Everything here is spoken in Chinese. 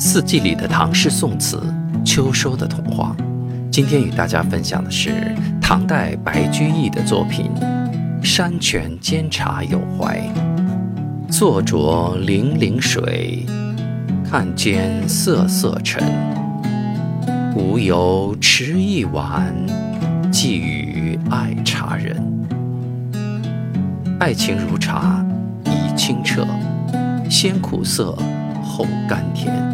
四季里的唐诗宋词，秋收的童话。今天与大家分享的是唐代白居易的作品《山泉煎茶有怀》。坐酌泠泠水，看间瑟瑟尘。无由持一碗，寄与爱茶人。爱情如茶，宜清澈，先苦涩，后甘甜。